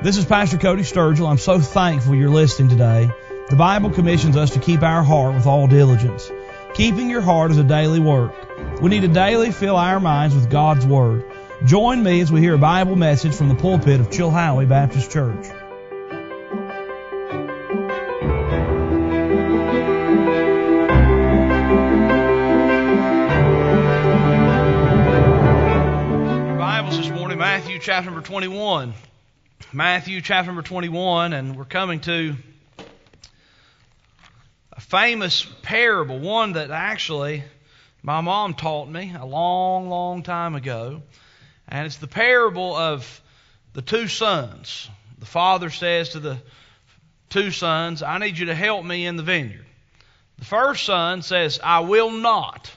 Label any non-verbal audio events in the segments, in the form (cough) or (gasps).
This is Pastor Cody Sturgill. I'm so thankful you're listening today. The Bible commissions us to keep our heart with all diligence. Keeping your heart is a daily work. We need to daily fill our minds with God's Word. Join me as we hear a Bible message from the pulpit of Chilhowie Baptist Church. Bibles this morning, Matthew chapter number 21. Matthew chapter number 21, and we're coming to a famous parable, one that actually my mom taught me a long, long time ago. And it's the parable of the two sons. The father says to the two sons, I need you to help me in the vineyard. The first son says, I will not.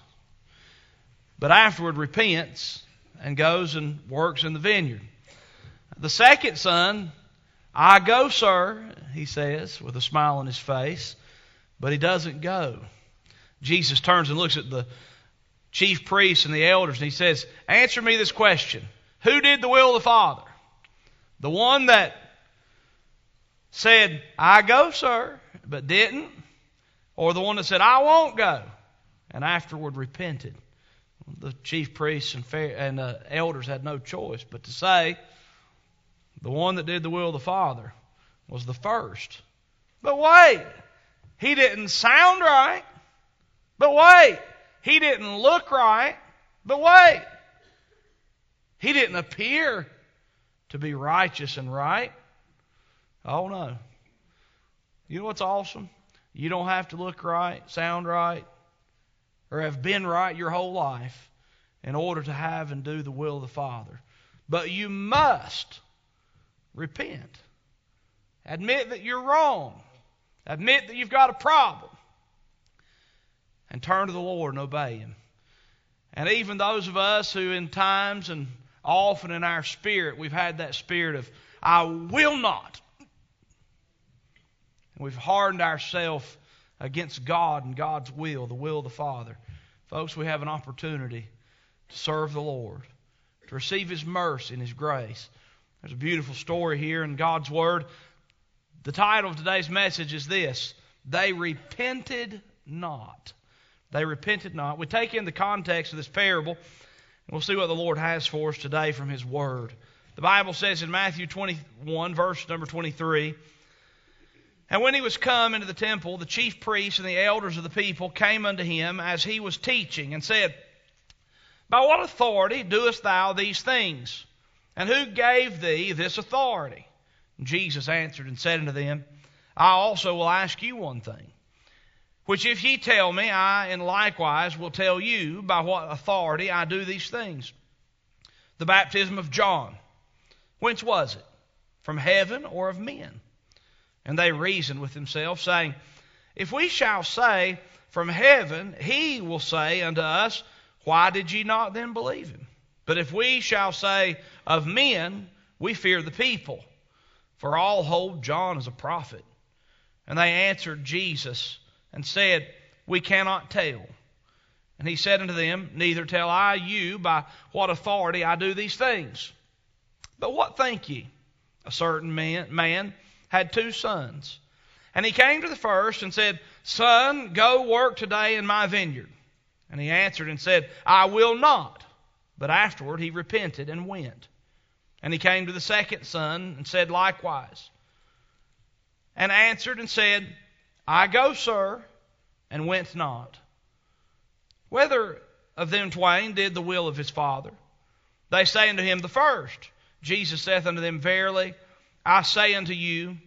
But afterward repents and goes and works in the vineyard. The second son, I go, sir, he says, with a smile on his face, but he doesn't go. Jesus turns and looks at the chief priests and the elders and he says, Answer me this question Who did the will of the Father? The one that said, I go, sir, but didn't? Or the one that said, I won't go, and afterward repented? The chief priests and, and uh, elders had no choice but to say, the one that did the will of the Father was the first. But wait, he didn't sound right. But wait, he didn't look right. But wait, he didn't appear to be righteous and right. Oh no. You know what's awesome? You don't have to look right, sound right, or have been right your whole life in order to have and do the will of the Father. But you must repent. Admit that you're wrong. Admit that you've got a problem. And turn to the Lord and obey Him. And even those of us who, in times and often in our spirit, we've had that spirit of, I will not. And we've hardened ourselves against God and God's will, the will of the Father. Folks, we have an opportunity to serve the Lord, to receive His mercy and His grace. There's a beautiful story here in God's Word. The title of today's message is this They repented not. They repented not. We take in the context of this parable, and we'll see what the Lord has for us today from His Word. The Bible says in Matthew 21, verse number 23, And when he was come into the temple, the chief priests and the elders of the people came unto him as he was teaching, and said, By what authority doest thou these things? And who gave thee this authority? Jesus answered and said unto them, I also will ask you one thing, which if ye tell me, I and likewise will tell you by what authority I do these things. The baptism of John, whence was it? From heaven or of men? And they reasoned with themselves, saying, If we shall say, From heaven, he will say unto us, Why did ye not then believe him? But if we shall say of men, we fear the people, for all hold John as a prophet. And they answered Jesus and said, We cannot tell. And he said unto them, Neither tell I you by what authority I do these things. But what think ye? A certain man, man had two sons. And he came to the first and said, Son, go work today in my vineyard. And he answered and said, I will not. But afterward he repented and went. And he came to the second son and said likewise. And answered and said, I go, sir, and went not. Whether of them twain did the will of his father? They say unto him, The first. Jesus saith unto them, Verily, I say unto you,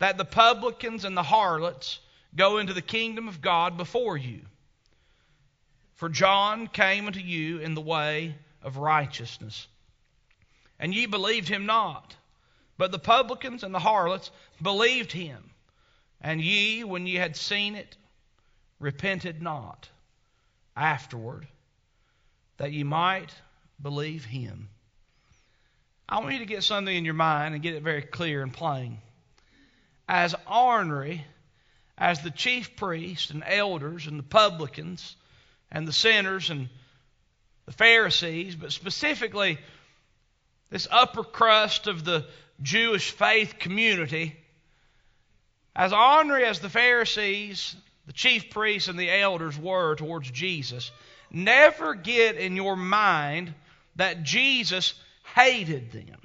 that the publicans and the harlots go into the kingdom of God before you. For John came unto you in the way of righteousness. And ye believed him not. But the publicans and the harlots believed him. And ye, when ye had seen it, repented not afterward, that ye might believe him. I want you to get something in your mind and get it very clear and plain. As ornery as the chief priests and elders and the publicans and the sinners and the Pharisees, but specifically this upper crust of the Jewish faith community, as ornery as the Pharisees, the chief priests, and the elders were towards Jesus, never get in your mind that Jesus hated them.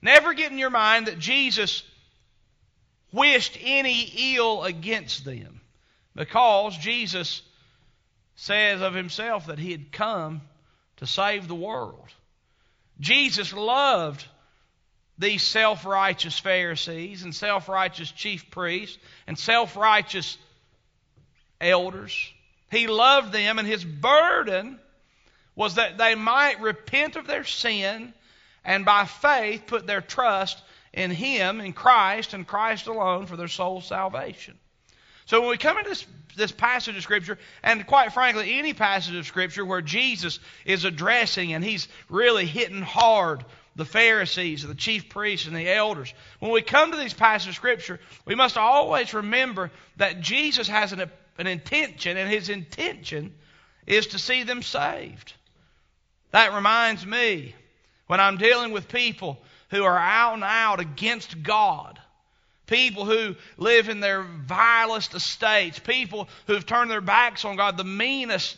Never get in your mind that Jesus wished any ill against them. Because Jesus says of himself that he had come to save the world. Jesus loved these self righteous Pharisees and self righteous chief priests and self righteous elders. He loved them, and his burden was that they might repent of their sin and by faith put their trust in Him, in Christ, and Christ alone for their soul's salvation. So when we come into this, this passage of Scripture, and quite frankly, any passage of Scripture where Jesus is addressing and He's really hitting hard the Pharisees, and the chief priests, and the elders. When we come to these passages of Scripture, we must always remember that Jesus has an, an intention, and his intention is to see them saved. That reminds me when I'm dealing with people who are out and out against God, people who live in their vilest estates, people who've turned their backs on God, the meanest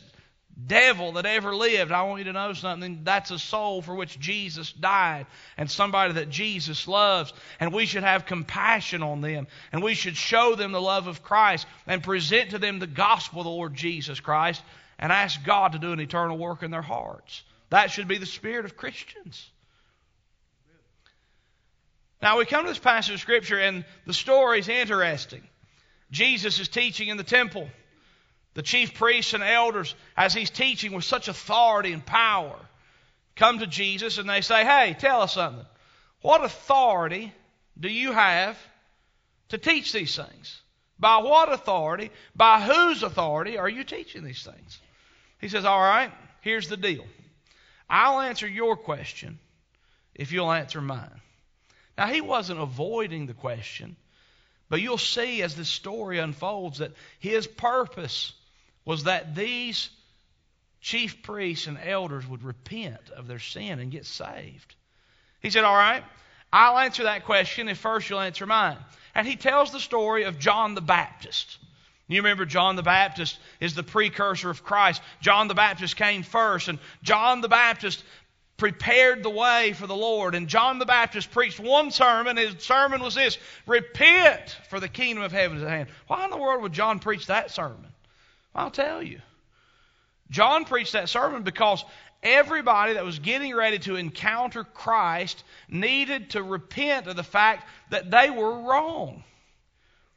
devil that ever lived. I want you to know something. That's a soul for which Jesus died and somebody that Jesus loves. And we should have compassion on them. And we should show them the love of Christ and present to them the gospel of the Lord Jesus Christ and ask God to do an eternal work in their hearts. That should be the spirit of Christians. Now we come to this passage of Scripture, and the story is interesting. Jesus is teaching in the temple. The chief priests and elders, as he's teaching with such authority and power, come to Jesus and they say, Hey, tell us something. What authority do you have to teach these things? By what authority, by whose authority are you teaching these things? He says, All right, here's the deal. I'll answer your question if you'll answer mine. Now, he wasn't avoiding the question, but you'll see as this story unfolds that his purpose was that these chief priests and elders would repent of their sin and get saved. He said, All right, I'll answer that question if first you'll answer mine. And he tells the story of John the Baptist. You remember John the Baptist is the precursor of Christ. John the Baptist came first, and John the Baptist prepared the way for the Lord. And John the Baptist preached one sermon. His sermon was this Repent, for the kingdom of heaven is at hand. Why in the world would John preach that sermon? I'll tell you. John preached that sermon because everybody that was getting ready to encounter Christ needed to repent of the fact that they were wrong.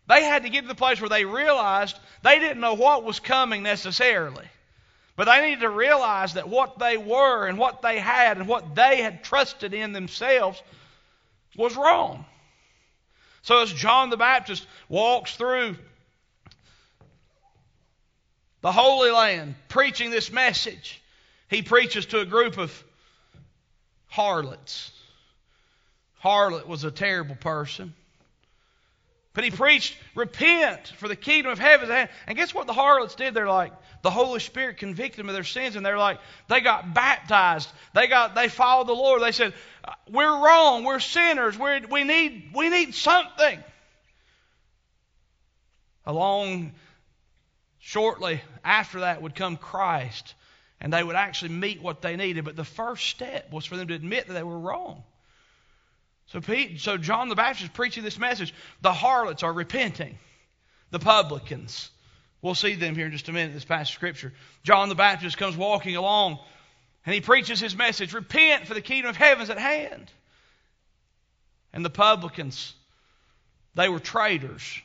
They had to get to the place where they realized they didn't know what was coming necessarily. But they needed to realize that what they were and what they had and what they had trusted in themselves was wrong. So as John the Baptist walks through the Holy Land preaching this message, he preaches to a group of harlots. Harlot was a terrible person. But he preached, repent, for the kingdom of heaven is at hand. And guess what the harlots did? They're like, the Holy Spirit convicted them of their sins, and they're like, they got baptized. They got, they followed the Lord. They said, we're wrong. We're sinners. We're, we need, we need something. Along shortly after that would come Christ, and they would actually meet what they needed. But the first step was for them to admit that they were wrong. So, Pete, so John the Baptist is preaching this message. The harlots are repenting. The publicans. We'll see them here in just a minute, this passage of Scripture. John the Baptist comes walking along and he preaches his message Repent, for the kingdom of heaven is at hand. And the publicans, they were traitors.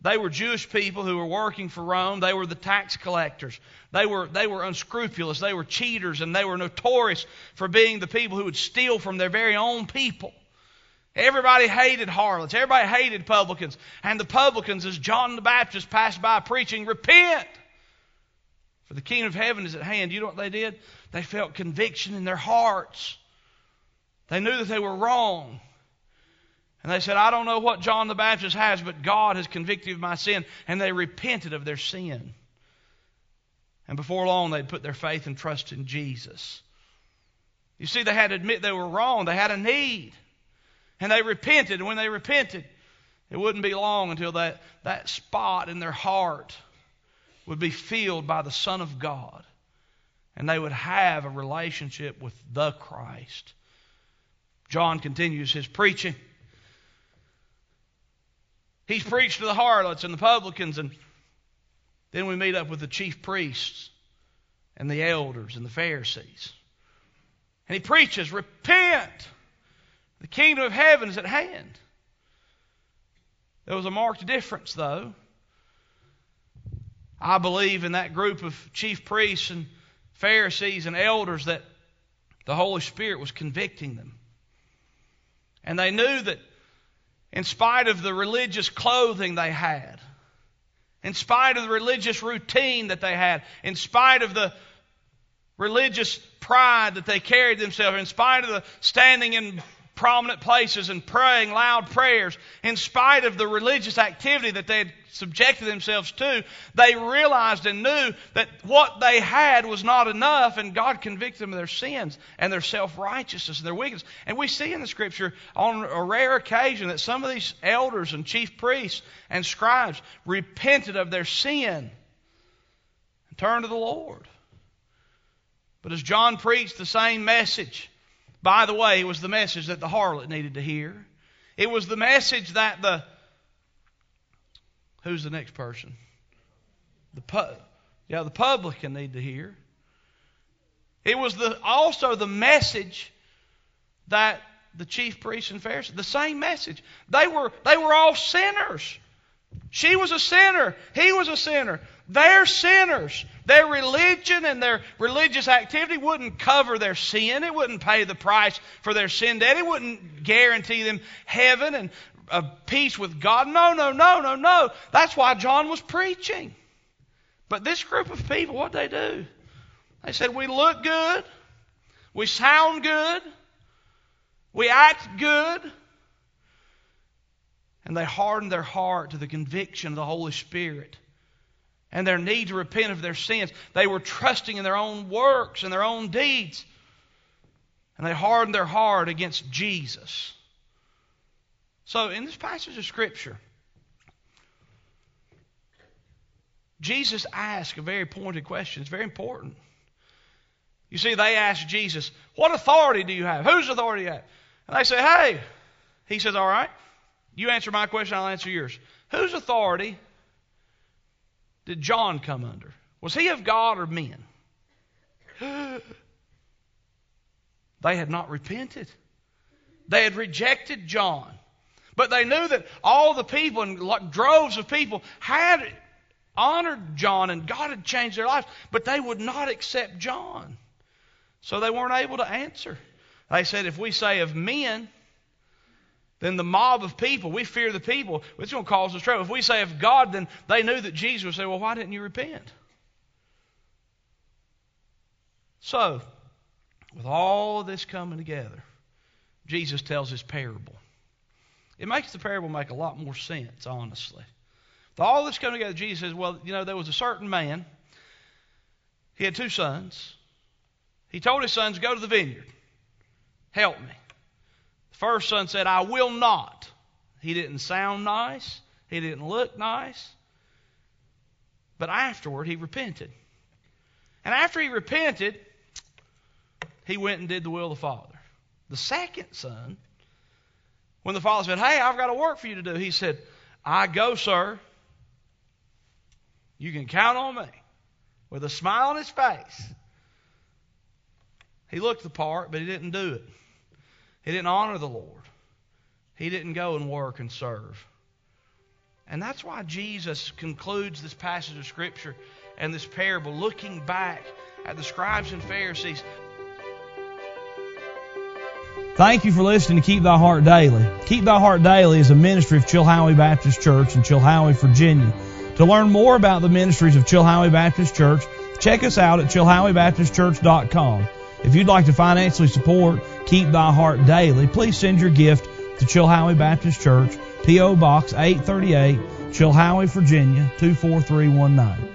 They were Jewish people who were working for Rome. They were the tax collectors. They were, they were unscrupulous. They were cheaters, and they were notorious for being the people who would steal from their very own people. Everybody hated harlots. Everybody hated publicans. And the publicans, as John the Baptist passed by preaching, repent, for the kingdom of heaven is at hand. You know what they did? They felt conviction in their hearts. They knew that they were wrong. And they said, I don't know what John the Baptist has, but God has convicted of my sin. And they repented of their sin. And before long, they'd put their faith and trust in Jesus. You see, they had to admit they were wrong. They had a need. And they repented. And when they repented, it wouldn't be long until that, that spot in their heart would be filled by the Son of God. And they would have a relationship with the Christ. John continues his preaching. He's preached to the harlots and the publicans, and then we meet up with the chief priests and the elders and the Pharisees. And he preaches, Repent! The kingdom of heaven is at hand. There was a marked difference, though. I believe in that group of chief priests and Pharisees and elders that the Holy Spirit was convicting them. And they knew that in spite of the religious clothing they had, in spite of the religious routine that they had, in spite of the religious pride that they carried themselves, in spite of the standing in prominent places and praying loud prayers, in spite of the religious activity that they had subjected themselves to, they realized and knew that what they had was not enough, and God convicted them of their sins and their self righteousness and their wickedness. And we see in the Scripture on a rare occasion that some of these elders and chief priests and scribes repented of their sin and turned to the Lord. But as John preached the same message, by the way, it was the message that the harlot needed to hear. It was the message that the. Who's the next person? The pu- yeah, the publican needed to hear. It was the also the message that the chief priests and Pharisees, the same message. They were they were all sinners. She was a sinner. He was a sinner. They're sinners. Their religion and their religious activity wouldn't cover their sin. It wouldn't pay the price for their sin debt. It wouldn't guarantee them heaven and a peace with God. No, no, no, no, no. That's why John was preaching. But this group of people, what they do? They said, We look good. We sound good. We act good. And they hardened their heart to the conviction of the Holy Spirit and their need to repent of their sins. They were trusting in their own works and their own deeds. And they hardened their heart against Jesus. So, in this passage of Scripture, Jesus asked a very pointed question. It's very important. You see, they asked Jesus, What authority do you have? Whose authority do you have? And they say, Hey, he says, All right, you answer my question, I'll answer yours. Whose authority did John come under? Was he of God or men? (gasps) they had not repented. They had rejected John. But they knew that all the people and droves of people had honored John and God had changed their lives, but they would not accept John. So they weren't able to answer. They said, if we say of men, then the mob of people, we fear the people, it's going to cause us trouble. If we say of God, then they knew that Jesus would say, well, why didn't you repent? So, with all this coming together, Jesus tells his parable. It makes the parable make a lot more sense, honestly. With all this coming together, Jesus says, well, you know, there was a certain man. He had two sons. He told his sons, go to the vineyard. Help me. First son said, I will not. He didn't sound nice, he didn't look nice. But afterward, he repented. And after he repented, he went and did the will of the Father. The second son, when the father said, Hey, I've got a work for you to do, he said, I go, sir. You can count on me. With a smile on his face. He looked the part, but he didn't do it. He didn't honor the Lord. He didn't go and work and serve. And that's why Jesus concludes this passage of Scripture and this parable looking back at the scribes and Pharisees. Thank you for listening to Keep Thy Heart Daily. Keep Thy Heart Daily is a ministry of Chilhowie Baptist Church in Chilhowie, Virginia. To learn more about the ministries of Chilhowie Baptist Church, check us out at chilhowiebaptistchurch.com. If you'd like to financially support Keep Thy Heart Daily, please send your gift to Chilhowie Baptist Church, P.O. Box 838, Chilhowie, Virginia 24319.